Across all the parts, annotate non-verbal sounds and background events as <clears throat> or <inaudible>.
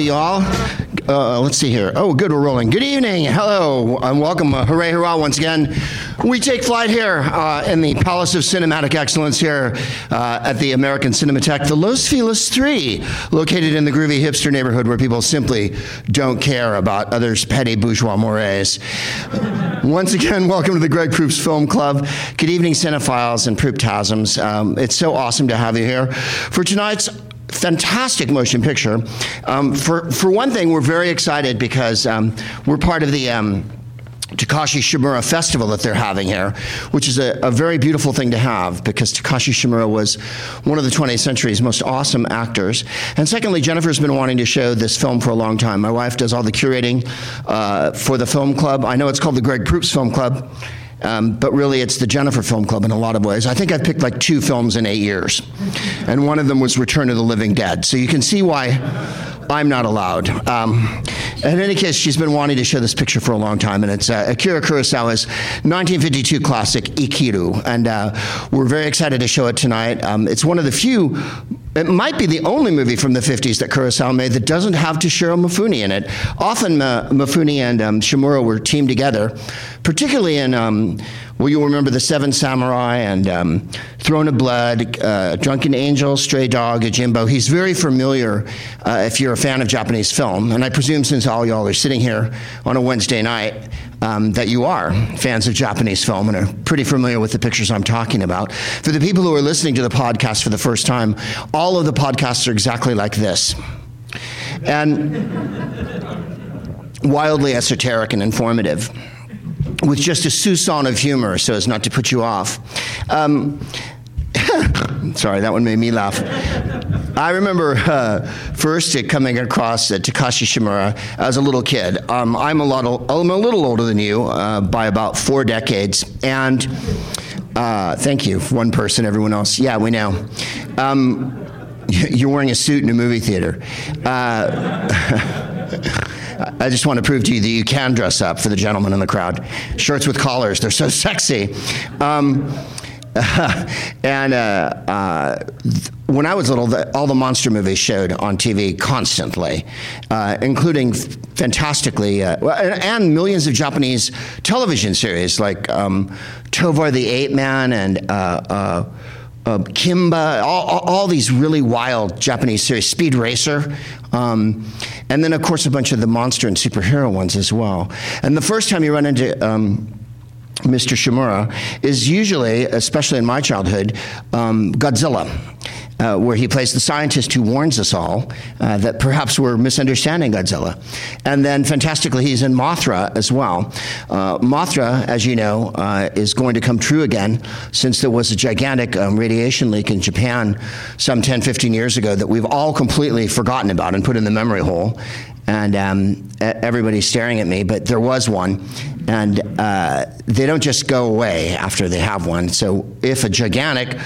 y'all. Uh, let's see here. Oh, good, we're rolling. Good evening. Hello, and welcome. Uh, hooray, hurrah, once again. We take flight here uh, in the Palace of Cinematic Excellence here uh, at the American Cinematheque, the Los Feliz 3, located in the groovy hipster neighborhood where people simply don't care about others' petty bourgeois mores. Once again, welcome to the Greg Proops Film Club. Good evening, cinephiles and prooptasms. Um, it's so awesome to have you here. For tonight's fantastic motion picture. Um, for, for one thing, we're very excited because um, we're part of the. Um, Takashi Shimura festival that they're having here, which is a, a, very beautiful thing to have because Takashi Shimura was one of the 20th century's most awesome actors. And secondly, Jennifer's been wanting to show this film for a long time. My wife does all the curating uh, for the film club. I know it's called the Greg Proops Film Club. Um, but really, it's the Jennifer Film Club in a lot of ways. I think I've picked like two films in eight years, and one of them was Return of the Living Dead. So you can see why I'm not allowed. Um, in any case, she's been wanting to show this picture for a long time, and it's uh, Akira Kurosawa's 1952 classic Ikiru, and uh, we're very excited to show it tonight. Um, it's one of the few it might be the only movie from the 50s that Kurosawa made that doesn't have Toshiro Mifune in it. Often uh, Mifune and um, Shimura were teamed together, particularly in, um, well, you'll remember The Seven Samurai and um, Throne of Blood, uh, Drunken Angel, Stray Dog, Yojimbo. He's very familiar uh, if you're a fan of Japanese film. And I presume since all y'all are sitting here on a Wednesday night, um, that you are fans of Japanese film and are pretty familiar with the pictures I'm talking about. For the people who are listening to the podcast for the first time, all of the podcasts are exactly like this. And wildly esoteric and informative with just a soupçon of humor so as not to put you off. Um, <laughs> sorry, that one made me laugh. I remember uh, first coming across uh, Takashi Shimura as a little kid. Um, I'm, a lot, I'm a little older than you uh, by about four decades, and uh, thank you, one person, everyone else. Yeah, we know. Um, <laughs> you're wearing a suit in a movie theater. <laughs> Uh, I just want to prove to you that you can dress up for the gentlemen in the crowd. Shirts with collars, they're so <laughs> sexy. Um, <laughs> and uh, uh, when I was little, the, all the monster movies showed on TV constantly, uh, including fantastically, uh, and, and, millions of Japanese television series like um, Tobor the 8th Man and uh, Kimba, all, all, all, these really wild Japanese series, Speed Racer, um, and then, of course, a bunch of the monster and superhero ones as well. And the first time you run into um, Mr. Shimura is usually, especially in my childhood, um, Godzilla. Uh, where he plays the scientist who warns us all uh, that perhaps we're misunderstanding Godzilla. And then, fantastically, he's in Mothra as well. Uh, Mothra, as you know, uh, is going to come true again since there was a gigantic um, radiation leak in Japan some 10, 15 years ago that we've all completely forgotten about and put in the memory hole and um, everybody's staring at me, but there was one. And uh, they don't just go away after they have one. So if a gigantic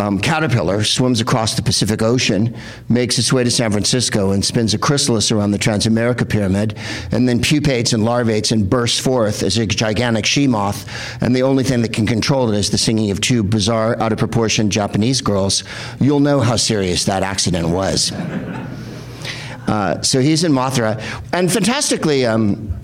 um, caterpillar swims across the Pacific Ocean, makes its way to San Francisco, and spins a chrysalis around the Transamerica Pyramid, and then pupates and larvates and bursts forth as a gigantic she moth, and the only thing that can control it is the singing of two bizarre, out of proportion Japanese girls, you'll know how serious that accident was. Uh, so he's in Mothra. And fantastically, um,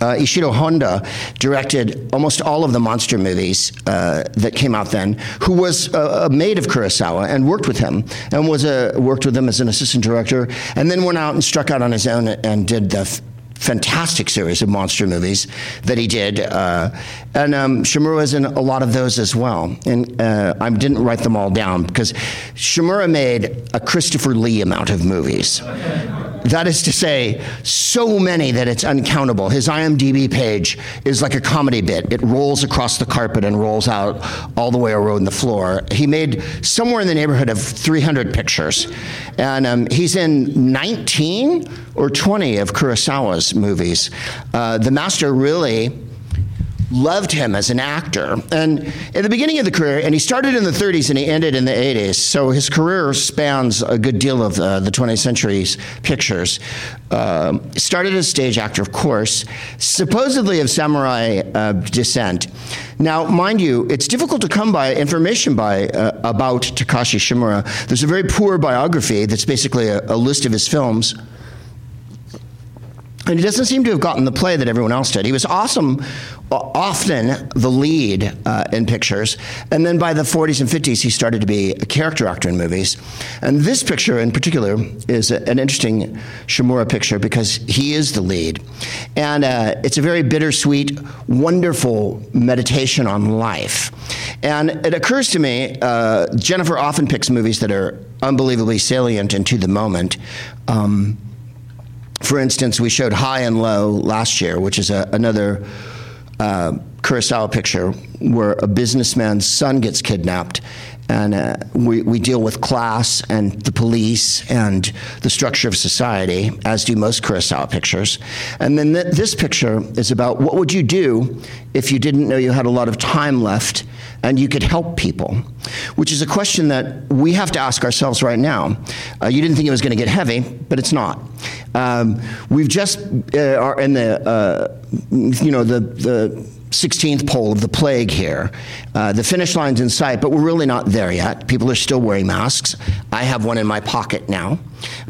uh, Ishiro Honda directed almost all of the monster movies uh, that came out then, who was a, a, maid of Kurosawa and worked with him, and was a, worked with him as an assistant director, and then went out and struck out on his own and did the fantastic series of monster movies that he did. Uh, and um, Shimura is in a lot of those as well. And uh, I didn't write them all down because Shimura made a Christopher Lee amount of movies. That is to say, so many that it's uncountable. His IMDb page is like a comedy bit. It rolls across the carpet and rolls out all the way around the floor. He made somewhere in the neighborhood of 300 pictures. And um, he's in 19 or 20 of Kurosawa's movies. Uh, the master really loved him as an actor. And in the beginning of the career, and he started in the 30s and he ended in the 80s, so his career spans a good deal of uh, the 20th century's pictures. Uh, started as a stage actor, of course, supposedly of samurai uh, descent. Now, mind you, it's difficult to come by information by uh, about Takashi Shimura. There's a very poor biography that's basically a, a list of his films And he doesn't seem to have gotten the play that everyone else did. He was awesome, often the lead uh, in pictures. And then by the 40s and 50s, he started to be a character actor in movies. And this picture in particular is a, an interesting Shimura picture because he is the lead. And uh, it's a very bittersweet, wonderful meditation on life. And it occurs to me, uh, Jennifer often picks movies that are unbelievably salient and to the moment. Um, for instance, we showed High and Low last year, which is a, another uh, Kurosawa picture where a businessman's son gets kidnapped. And uh, we, we deal with class and the police and the structure of society, as do most Kurosawa pictures. And then th- this picture is about what would you do if you didn't know you had a lot of time left and you could help people, which is a question that we have to ask ourselves right now. Uh, you didn't think it was going to get heavy, but it's not. Um, we've just uh, are in the uh, you know the the 16th pole of the plague here. Uh, the finish line's in sight, but we're really not there yet. People are still wearing masks. I have one in my pocket now.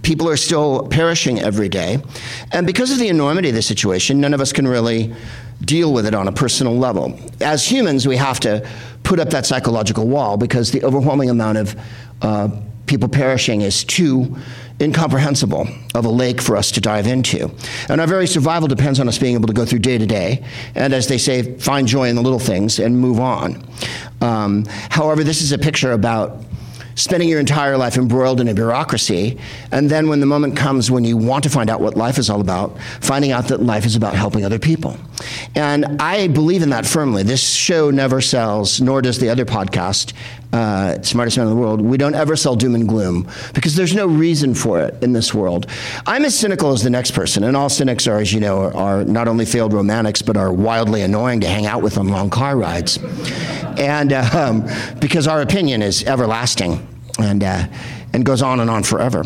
People are still perishing every day. And because of the enormity of the situation, none of us can really deal with it on a personal level. As humans, we have to put up that psychological wall because the overwhelming amount of uh, people perishing is too incomprehensible of a lake for us to dive into. And our very survival depends on us being able to go through day to day, and as they say, find joy in the little things and move on. Um, however, this is a picture about spending your entire life embroiled in a bureaucracy, and then when the moment comes when you want to find out what life is all about, finding out that life is about helping other people. And I believe in that firmly. This show never sells, nor does the other podcast, uh, Smartest Man in the World. We don't ever sell doom and gloom because there's no reason for it in this world. I'm as cynical as the next person, and all cynics are, as you know, are, not only failed romantics, but are wildly annoying to hang out with on long car rides. And um, because our opinion is everlasting and, uh, and goes on and on forever.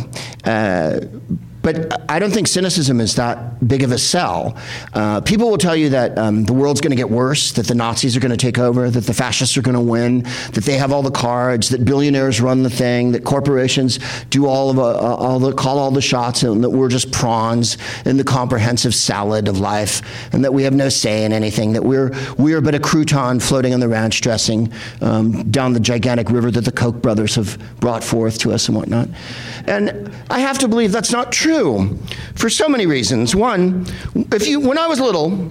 Uh, but I don't think cynicism is that big of a sell. Uh, people will tell you that um, the world's going to get worse, that the Nazis are going to take over, that the fascists are going to win, that they have all the cards, that billionaires run the thing, that corporations do all of uh, all the call all the shots, and that we're just prawns in the comprehensive salad of life, and that we have no say in anything. That we're we are but a crouton floating on the ranch dressing um, down the gigantic river that the Koch brothers have brought forth to us and whatnot. And I have to believe that's not true true for so many reasons. One, if you, when I was little,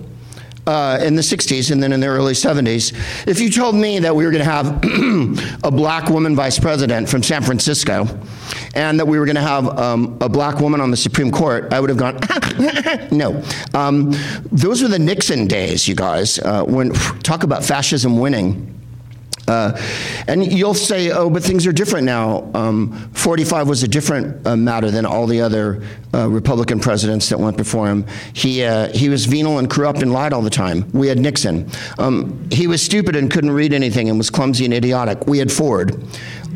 uh, in the 60s and then in the early 70s, if you told me that we were going to have <clears throat> a black woman vice president from San Francisco and that we were going to have um, a black woman on the Supreme Court, I would have gone, <laughs> no. Um, those were the Nixon days, you guys, uh, when talk about fascism winning. Uh, and you'll say, oh, but things are different now. Um, 45 was a different uh, matter than all the other uh, Republican presidents that went before him. He, uh, he was venal and corrupt and lied all the time. We had Nixon. Um, he was stupid and couldn't read anything and was clumsy and idiotic. We had Ford.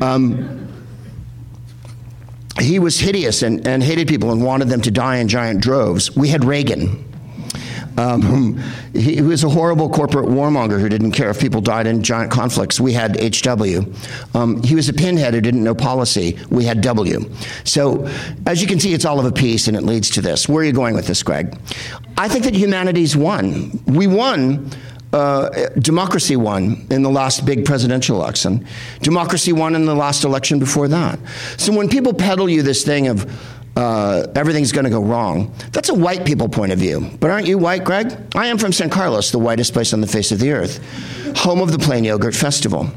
Um, he was hideous and, and hated people and wanted them to die in giant droves. We had Reagan. Um, <laughs> he, was a horrible corporate warmonger who didn't care if people died in giant conflicts. We had HW. Um, he was a pinhead who didn't know policy. We had W. So, as you can see, it's all of a piece, and it leads to this. Where are you going with this, Greg? I think that humanity's won. We won. Uh, democracy won in the last big presidential election. Democracy won in the last election before that. So when people peddle you this thing of uh, everything's going to go wrong. That's a white people point of view. But aren't you white, Greg? I am from San Carlos, the whitest place on the face of the earth, home of the Plain Yogurt Festival.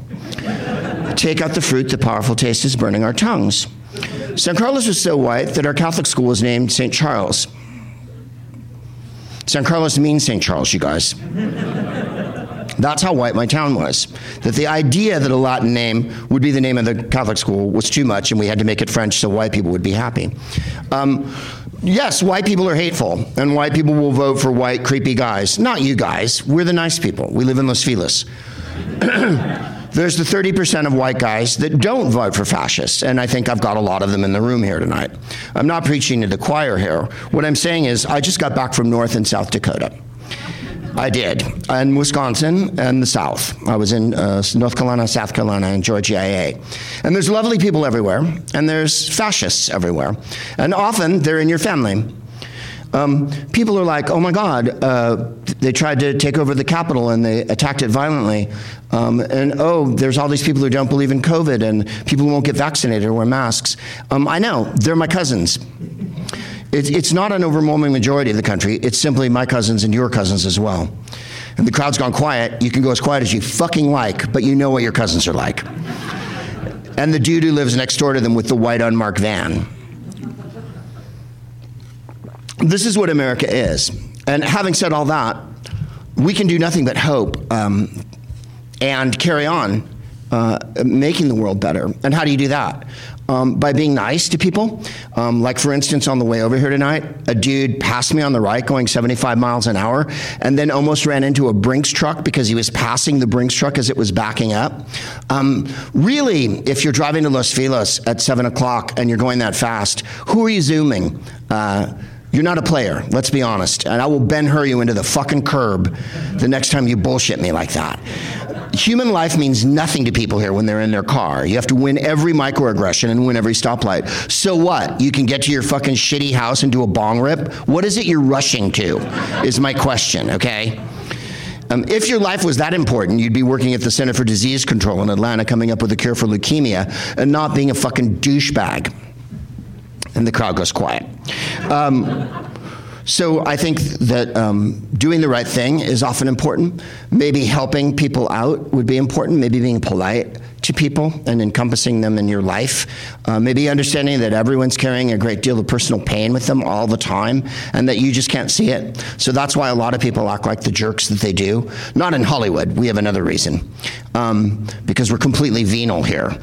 Take out the fruit, the powerful taste is burning our tongues. San Carlos was so white that our Catholic school was named St. Charles. San Carlos means St. Charles, you guys. That's how white my town was. That the idea that a Latin name would be the name of the Catholic school was too much, and we had to make it French so white people would be happy. Um, yes, white people are hateful, and white people will vote for white, creepy guys. Not you guys. We're the nice people. We live in Los Feliz. <clears throat> There's the 30% of white guys that don't vote for fascists, and I think I've got a lot of them in the room here tonight. I'm not preaching to the choir here. What I'm saying is, I just got back from North and South Dakota. I did. In Wisconsin and the South. I was in uh, North Carolina, South Carolina, and Georgia. And there's lovely people everywhere, and there's fascists everywhere. And often they're in your family. um, people are like, oh my God, uh, they tried to take over the Capitol and they attacked it violently. Um, and oh, there's all these people who don't believe in COVID and people who won't get vaccinated or wear masks. Um, I know, they're my cousins. It's, it's not an overwhelming majority of the country, it's simply my cousins and your cousins as well. And the crowd's gone quiet. You can go as quiet as you fucking like, but you know what your cousins are like. And the dude who lives next door to them with the white unmarked van. This is what America is. And having said all that, we can do nothing but hope um, and carry on uh, making the world better. And how do you do that? Um, by being nice to people. Um, like, for instance, on the way over here tonight, a dude passed me on the right going 75 miles an hour and then almost ran into a Brinks truck because he was passing the Brinks truck as it was backing up. Um, really, if you're driving to Los Feliz at 7 o'clock and you're going that fast, who are you zooming? Uh, you're not a player, let's be honest. And I will Ben Hur you into the fucking curb the next time you bullshit me like that. Human life means nothing to people here when they're in their car. You have to win every microaggression and win every stoplight. So what? You can get to your fucking shitty house and do a bong rip? What is it you're rushing to? Is my question, okay? Um, if your life was that important, you'd be working at the Center for Disease Control in Atlanta, coming up with a cure for leukemia, and not being a fucking douchebag and the crowd goes quiet. Um, so I think that um, doing the right thing is often important. Maybe helping people out would be important. Maybe being polite to people and encompassing them in your life. Uh, maybe understanding that everyone's carrying a great deal of personal pain with them all the time and that you just can't see it. So that's why a lot of people act like the jerks that they do. Not in Hollywood, we have another reason. Um, because we're completely venal here.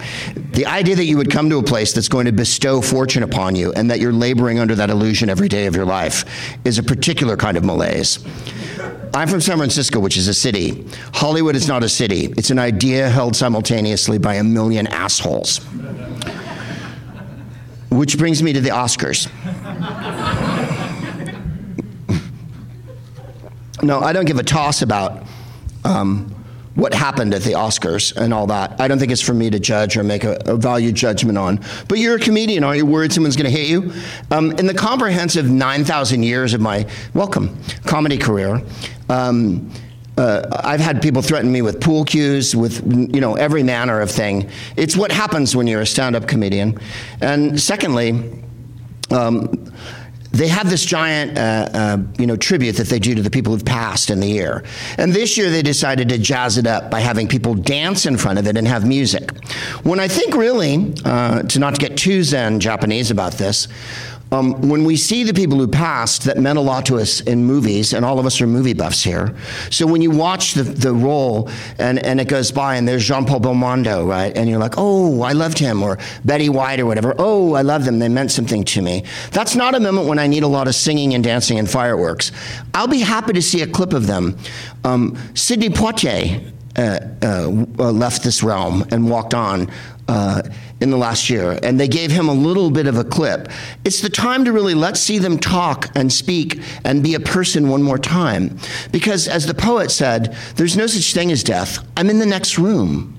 The idea that you would come to a place that's going to bestow fortune upon you and that you're laboring under that illusion every day of your life is a particular kind of malaise. I'm from San Francisco, which is a city. Hollywood is not a city, it's an idea held simultaneously by a million assholes. Which brings me to the Oscars. no, I don't give a toss about um, what happened at the Oscars and all that. I don't think it's for me to judge or make a, a value judgment on. But you're a comedian. Are you worried someone's going to hit you? Um, in the comprehensive 9,000 years of my, welcome, comedy career, um, uh, I've had people threaten me with pool cues, with you know every manner of thing. It's what happens when you're a stand-up comedian. And secondly, um, they have this giant, uh, uh, you know, tribute that they do to the people who've passed in the year. And this year they decided to jazz it up by having people dance in front of it and have music. When I think really, uh, to not get too Zen Japanese about this, um, when we see the people who passed that meant a lot to us in movies, and all of us are movie buffs here. So when you watch the, the role and, and it goes by and there's Jean Paul Belmondo, right? And you're like, oh, I loved him, or Betty White or whatever. Oh, I love them. They meant something to me. That's not a moment when I need a lot of singing and dancing and fireworks. I'll be happy to see a clip of them. Um, Sidney Poitier uh, uh, left this realm and walked on uh, in the last year, and they gave him a little bit of a clip. It's the time to really let's see them talk and speak and be a person one more time. Because, as the poet said, there's no such thing as death. I'm in the next room.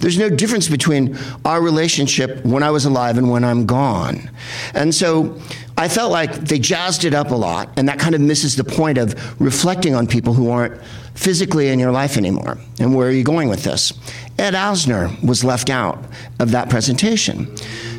There's no difference between our relationship when I was alive and when I'm gone. And so I felt like they jazzed it up a lot, and that kind of misses the point of reflecting on people who aren't physically in your life anymore. And where are you going with this? Ed Asner was left out of that presentation.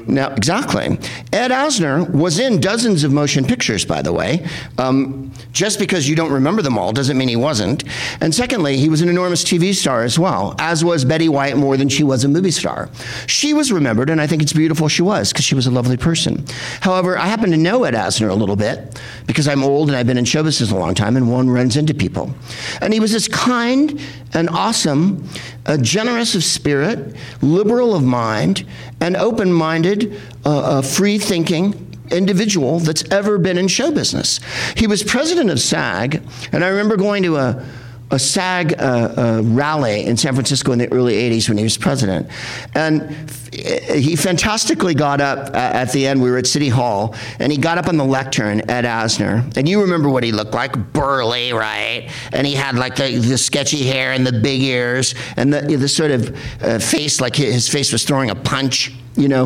Now, exactly. Ed Asner was in dozens of motion pictures, by the way. Um, just because you don't remember them all doesn't mean he wasn't. And secondly, he was an enormous TV star as well, as was Betty White more than she was a movie star. She was remembered, and I think it's beautiful she was, because she was a lovely person. However, I happen to know Ed Asner a little bit, because I'm old and I've been in show business a long time, and one runs into people. And he was this kind and awesome, uh, generous of spirit, liberal of mind, and open minded, uh, uh, free thinking individual that's ever been in show business. He was president of SAG, and I remember going to a a SAG uh, uh, rally in San Francisco in the early 80s when he was president. And he fantastically got up at the end. We were at City Hall, and he got up on the lectern Ed Asner. And you remember what he looked like burly, right? And he had like the, the sketchy hair and the big ears and the, the sort of uh, face like his face was throwing a punch, you know,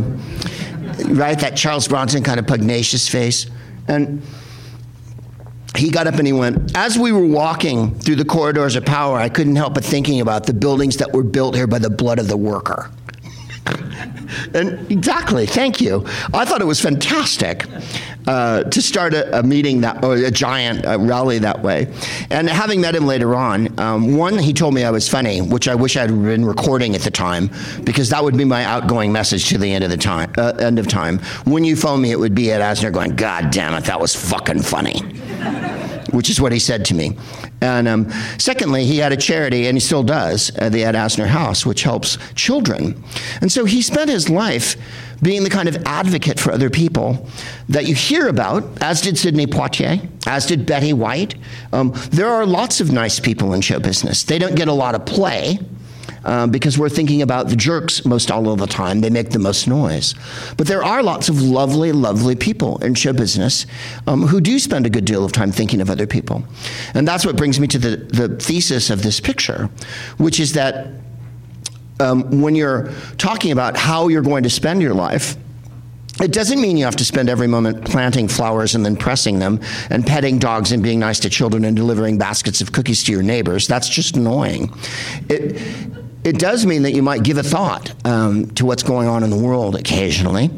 right? That Charles Bronson kind of pugnacious face. And he got up and he went, As we were walking through the corridors of power, I couldn't help but thinking about the buildings that were built here by the blood of the worker. <laughs> and exactly, thank you. I thought it was fantastic uh, to start a, a, meeting that, or a giant uh, rally that way. And having met him later on, um, one, he told me I was funny, which I wish I'd been recording at the time, because that would be my outgoing message to the end of the time. Uh, end of time. When you phone me, it would be Ed Asner going, "God damn it, that was fucking funny." which is what he said to me. And um, secondly, he had a charity, and he still does, at the Ed Asner House, which helps children. And so he spent his life being the kind of advocate for other people that you hear about, as did Sidney Poitier, as did Betty White. Um, there are lots of nice people in show business. They don't get a lot of play uh, because we're thinking about the jerks most all of the time. They make the most noise. But there are lots of lovely, lovely people in show business um, who do spend a good deal of time thinking of other people. And that's what brings me to the, the thesis of this picture, which is that um, when you're talking about how you're going to spend your life, it doesn't mean you have to spend every moment planting flowers and then pressing them and petting dogs and being nice to children and delivering baskets of cookies to your neighbors. That's just annoying. It, it does mean that you might give a thought um, to what's going on in the world occasionally.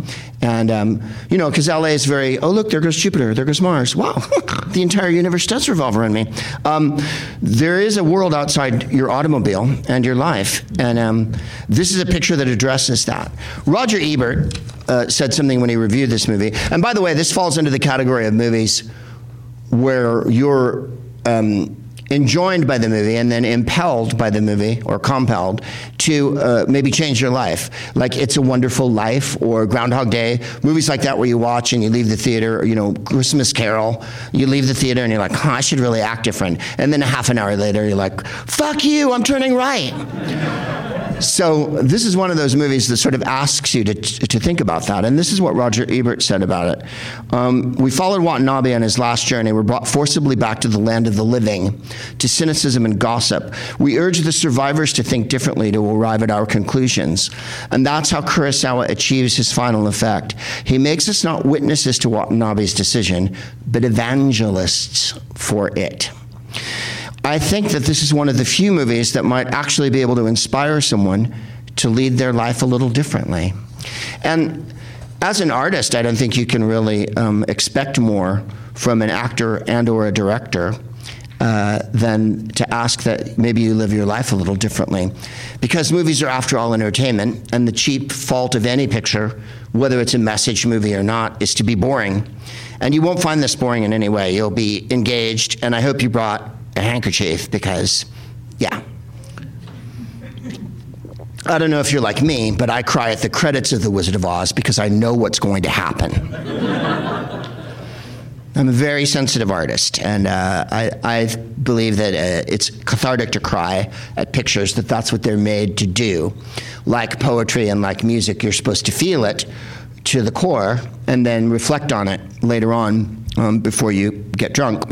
And, um, you know, because LA is very, oh, look, there goes Jupiter, there goes Mars. Wow, <laughs> the entire universe does revolve around me. Um, there is a world outside your automobile and your life. And um, this is a picture that addresses that. Roger Ebert uh, said something when he reviewed this movie. And by the way, this falls into the category of movies where you're um, enjoined by the movie and then impelled by the movie or compelled to uh, maybe change your life. Like It's a Wonderful Life or Groundhog Day, movies like that where you watch and you leave the theater, you know, Christmas Carol, you leave the theater and you're like, huh, I should really act different. And then a half an hour later, you're like, fuck you, I'm turning right. So this is one of those movies that sort of asks you to, to think about that. And this is what Roger Ebert said about it. Um, we followed Watanabe on his last journey. We're brought forcibly back to the land of the living, to cynicism and gossip. We urge the survivors to think differently to arrive at our conclusions. And that's how Kurosawa achieves his final effect. He makes us not witnesses to Watanabe's decision, but evangelists for it. I think that this is one of the few movies that might actually be able to inspire someone to lead their life a little differently. And as an artist, I don't think you can really um, expect more from an actor and or a director uh, than to ask that maybe you live your life a little differently. Because movies are, after all, entertainment, and the cheap fault of any picture, whether it's a message movie or not, is to be boring. And you won't find this boring in any way. You'll be engaged, and I hope you brought a handkerchief because, yeah. I don't know if you're like me, but I cry at the credits of The Wizard of Oz because I know what's going to happen. I'm a very sensitive artist, and uh, I, I, believe that uh, it's cathartic to cry at pictures, that that's what they're made to do. Like poetry and like music, you're supposed to feel it to the core and then reflect on it later on um, before you get drunk.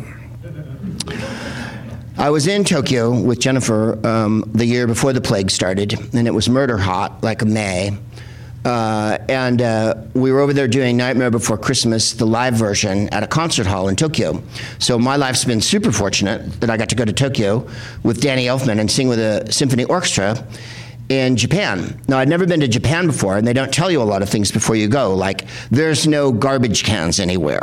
I was in Tokyo with Jennifer um, the year before the plague started, and it was murder hot, like May. Uh, and uh, we were over there doing Nightmare Before Christmas, the live version, at a concert hall in Tokyo. So my life's been super fortunate that I got to go to Tokyo with Danny Elfman and sing with a symphony orchestra in Japan. Now, I'd never been to Japan before, and they don't tell you a lot of things before you go, like there's no garbage cans anywhere.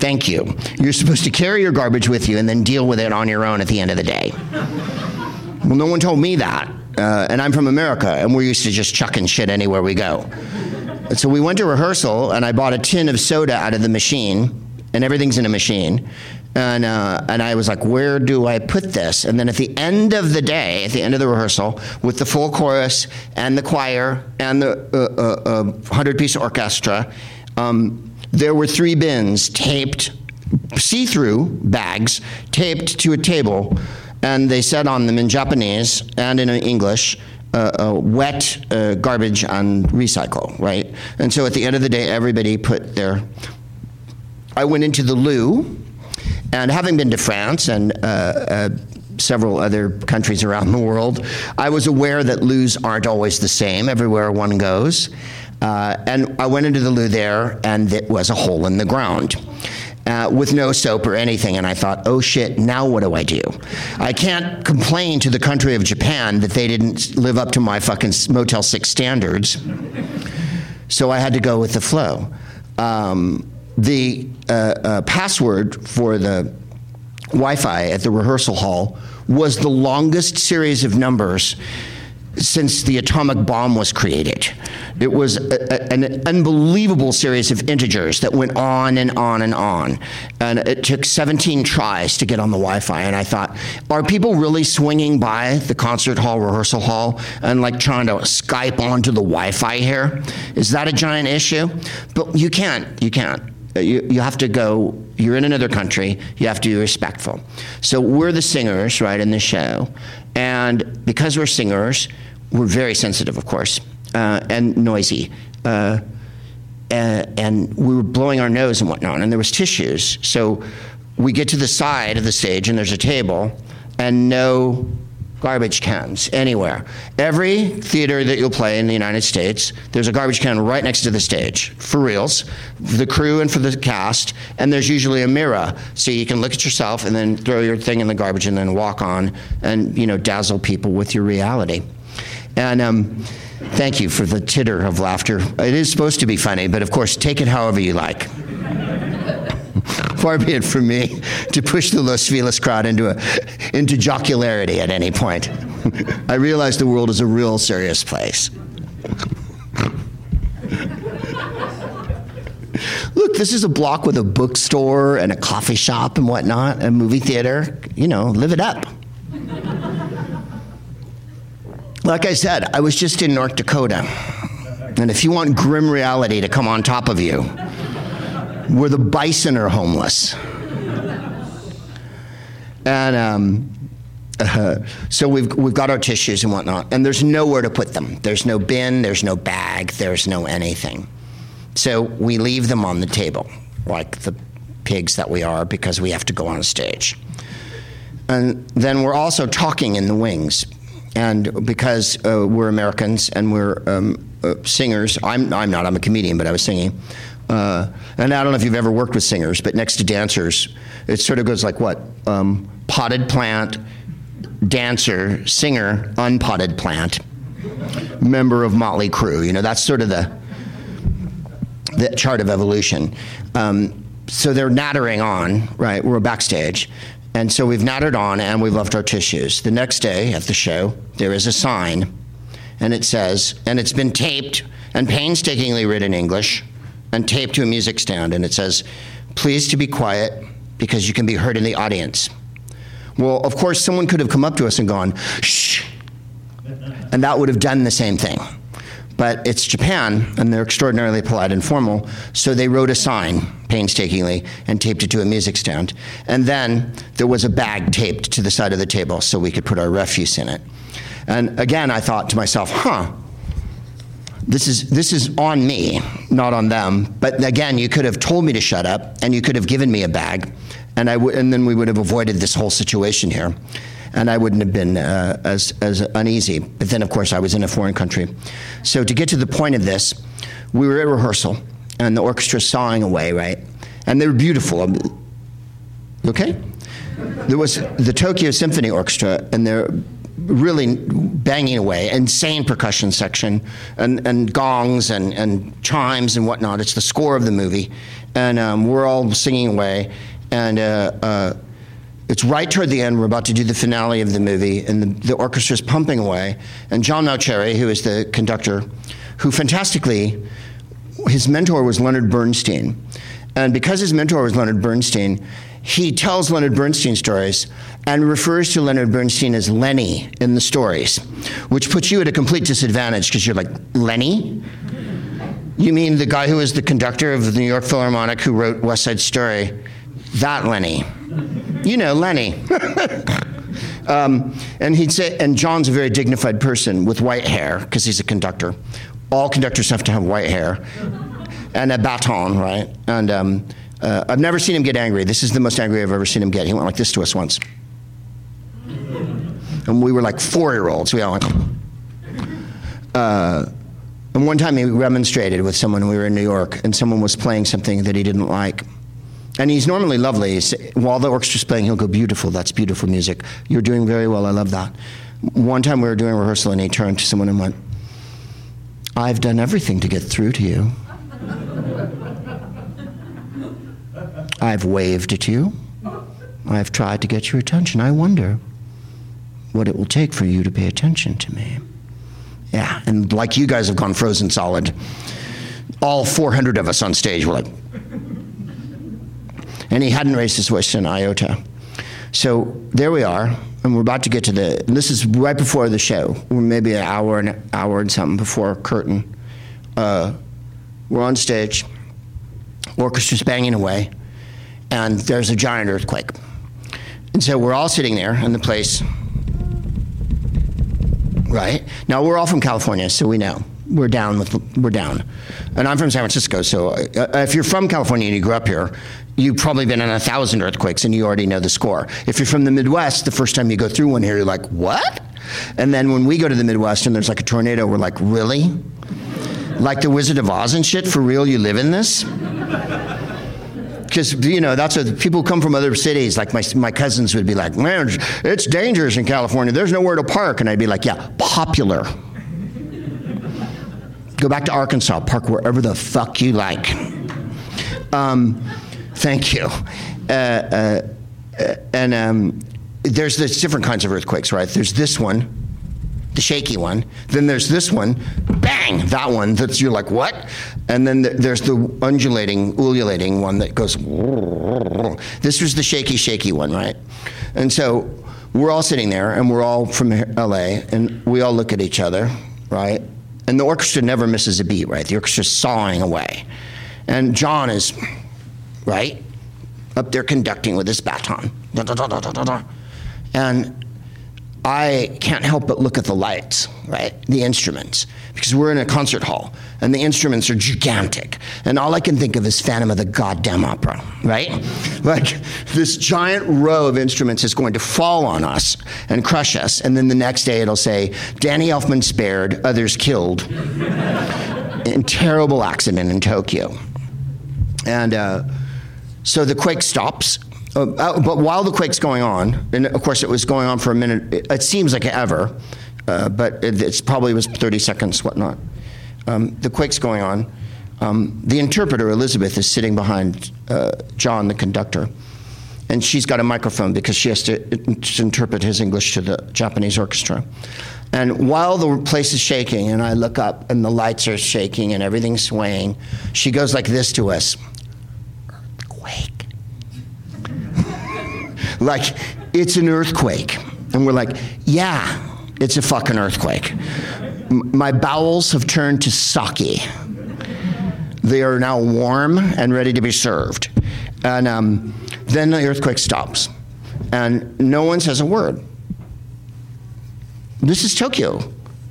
Thank you. You're supposed to carry your garbage with you and then deal with it on your own at the end of the day. Well, no one told me that. Uh, and I'm from America, and we're used to just chucking shit anywhere we go. So we went to rehearsal, and I bought a tin of soda out of the machine, and everything's in a machine. And, uh, and I was like, where do I put this? And then at the end of the day, at the end of the rehearsal, with the full chorus and the choir and the uh, uh, 100 uh, piece orchestra, um, there were three bins taped, see through bags, taped to a table, and they said on them in Japanese and in English, uh, uh, wet uh, garbage and recycle, right? And so at the end of the day, everybody put their. I went into the loo, and having been to France and uh, uh, several other countries around the world, I was aware that loos aren't always the same everywhere one goes. Uh, and I went into the loo there, and it was a hole in the ground. uh, with no soap or anything. And I thought, oh shit, now what do I do? I can't complain to the country of Japan that they didn't live up to my fucking Motel 6 standards. So I had to go with the flow. Um, the uh, uh, password for the Wi Fi at the rehearsal hall was the longest series of numbers since the atomic bomb was created. It was a, a, an unbelievable series of integers that went on and on and on. And it took 17 tries to get on the Wi Fi. And I thought, are people really swinging by the concert hall, rehearsal hall, and like trying to Skype onto the Wi Fi here? Is that a giant issue? But you can't. You can't. You, you have to go, you're in another country, you have to be respectful. So we're the singers, right, in the show. And because we're singers, we're very sensitive, of course, uh, and noisy. Uh, and, and we were blowing our nose and whatnot, and there was tissues. So we get to the side of the stage, and there's a table, and no garbage cans anywhere. Every theater that you'll play in the United States, there's a garbage can right next to the stage, for reals, the crew and for the cast, and there's usually a mirror, so you can look at yourself and then throw your thing in the garbage and then walk on and, you know, dazzle people with your reality. And um, thank you for the titter of laughter. It is supposed to be funny, but of course, take it however you like. Far be it from me to push the Los Feliz crowd into, a, into jocularity at any point. <laughs> I realize the world is a real serious place. Look, this is a block with a bookstore and a coffee shop and whatnot, a movie theater. You know, live it up. Like I said, I was just in North Dakota. And if you want grim reality to come on top of you, where the bison are homeless. And um, uh, so we've, we've got our tissues and whatnot, and there's nowhere to put them. There's no bin, there's no bag, there's no anything. So we leave them on the table, like the pigs that we are, because we have to go on stage. And then we're also talking in the wings. And because uh, we're Americans and we're um, uh, singers, I'm, I'm not, I'm a comedian, but I was singing. Uh, and I don't know if you've ever worked with singers, but next to dancers, it sort of goes like what? Um, potted plant, dancer, singer, unpotted plant, member of Motley Crue. You know, that's sort of the, the chart of evolution. Um, so they're nattering on, right? We're backstage. And so we've nattered on and we've left our tissues. The next day at the show, there is a sign, and it says, and it's been taped and painstakingly written in English and taped to a music stand, and it says, Please to be quiet because you can be heard in the audience. Well, of course, someone could have come up to us and gone, Shh, and that would have done the same thing. But it's Japan, and they're extraordinarily polite and formal, so they wrote a sign painstakingly and taped it to a music stand. And then there was a bag taped to the side of the table so we could put our refuse in it. And again, I thought to myself, huh, this is this is on me, not on them. But again, you could have told me to shut up, and you could have given me a bag, and I w- and then we would have avoided this whole situation here, and I wouldn't have been uh, as as uneasy. But then, of course, I was in a foreign country. So to get to the point of this, we were at rehearsal, and the orchestra sawing away, right, and they were beautiful. Okay, there was the Tokyo Symphony Orchestra, and they're really banging away, insane percussion section, and, and gongs and, and chimes and whatnot. It's the score of the movie, and um, we're all singing away, and uh, uh, it's right toward the end. We're about to do the finale of the movie, and the, the orchestra's pumping away, and John Mauceri, who is the conductor, who fantastically, his mentor was Leonard Bernstein, and because his mentor was Leonard Bernstein he tells Leonard Bernstein stories and refers to Leonard Bernstein as Lenny in the stories, which puts you at a complete disadvantage because you're like, Lenny? You mean the guy who was the conductor of the New York Philharmonic who wrote West Side Story? That Lenny. You know, Lenny. <laughs> um, and he'd say, and John's a very dignified person with white hair because he's a conductor. All conductors have to have white hair and a baton, right? And um, uh, I've never seen him get angry. This is the most angry I've ever seen him get. He went like this to us once. And we were like four year olds. We all went. Uh, and one time he remonstrated with someone. We were in New York, and someone was playing something that he didn't like. And he's normally lovely. He's, while the orchestra's playing, he'll go, Beautiful, that's beautiful music. You're doing very well, I love that. One time we were doing rehearsal and he turned to someone and went, I've done everything to get through to you. I've waved at you. I've tried to get your attention. I wonder what it will take for you to pay attention to me. Yeah, and like you guys have gone frozen solid. All 400 of us on stage were like, and he hadn't raised his voice an iota. So there we are, and we're about to get to the. this is right before the show. We're maybe an hour and hour and something before curtain. Uh, we're on stage. Orchestra's banging away, and there's a giant earthquake. And so we're all sitting there in the place. Right now, we're all from California, so we know we're down with we're down, and I'm from San Francisco. So uh, if you're from California and you grew up here, you've probably been in a thousand earthquakes and you already know the score. If you're from the Midwest, the first time you go through one here, you're like, what? And then when we go to the Midwest and there's like a tornado, we're like, really? Like the Wizard of Oz and shit? For real, you live in this? Because, you know, that's what people come from other cities. Like my, my cousins would be like, man, it's dangerous in California. There's nowhere to park. And I'd be like, yeah, popular. Go back to Arkansas, park wherever the fuck you like. Um, Thank you. Uh, uh, uh, and um, there's, there's different kinds of earthquakes, right? There's this one, the shaky one. Then there's this one, bang, that one. That's you're like what? And then there's the undulating, ululating one that goes. <laughs> This was the shaky, shaky one, right? And so we're all sitting there, and we're all from LA, and we all look at each other, right? And the orchestra never misses a beat, right? The orchestra's sawing away, and John is right? Up there conducting with his baton. And I can't help but look at the lights, right? The instruments, because we're in a concert hall and the instruments are gigantic. And all I can think of is Phantom of the Goddamn Opera, right? <laughs> Like this giant row of instruments is going to fall on us and crush us. And then the next day it'll say, Danny Elfman spared, others killed <laughs> in terrible accident in Tokyo. And, uh, so the quake stops. Uh, uh, but while the quake's going on, and of course it was going on for a minute, it, it seems like ever, uh, but it it's probably was 30 seconds, whatnot. Um, the quake's going on. Um, the interpreter, Elizabeth, is sitting behind uh, John, the conductor, and she's got a microphone because she has to, to interpret his English to the Japanese orchestra. And while the place is shaking, and I look up and the lights are shaking and everything's swaying, she goes like this to us. Like, it's an earthquake. And we're like, yeah, it's a fucking earthquake. M- my bowels have turned to sake. They are now warm and ready to be served. And um, then the earthquake stops. And no one says a word. This is Tokyo,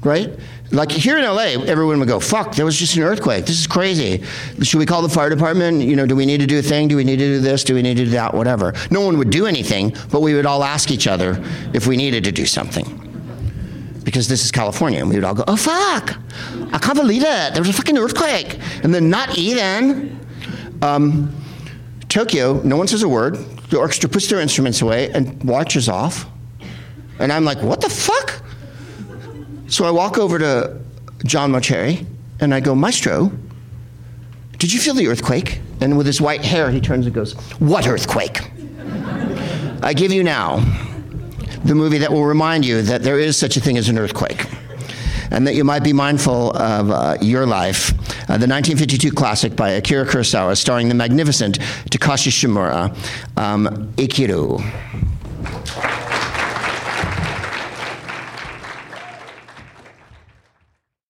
right? Like here in LA, everyone would go, fuck, there was just an earthquake. This is crazy. Should we call the fire department? You know, do we need to do a thing? Do we need to do this? Do we need to do that? Whatever. No one would do anything, but we would all ask each other if we needed to do something. Because this is California, and we would all go, oh fuck, I can't believe it. There was a fucking earthquake. And then not even. Um, Tokyo, no one says a word. The orchestra puts their instruments away and marches off. And I'm like, what the fuck? So I walk over to John Mauceri and I go, Maestro, did you feel the earthquake? And with his white hair, he turns and goes, What earthquake? I give you now the movie that will remind you that there is such a thing as an earthquake and that you might be mindful of uh, your life. Uh, the 1952 classic by Akira Kurosawa, starring the magnificent Takashi Shimura, um, Ikiru.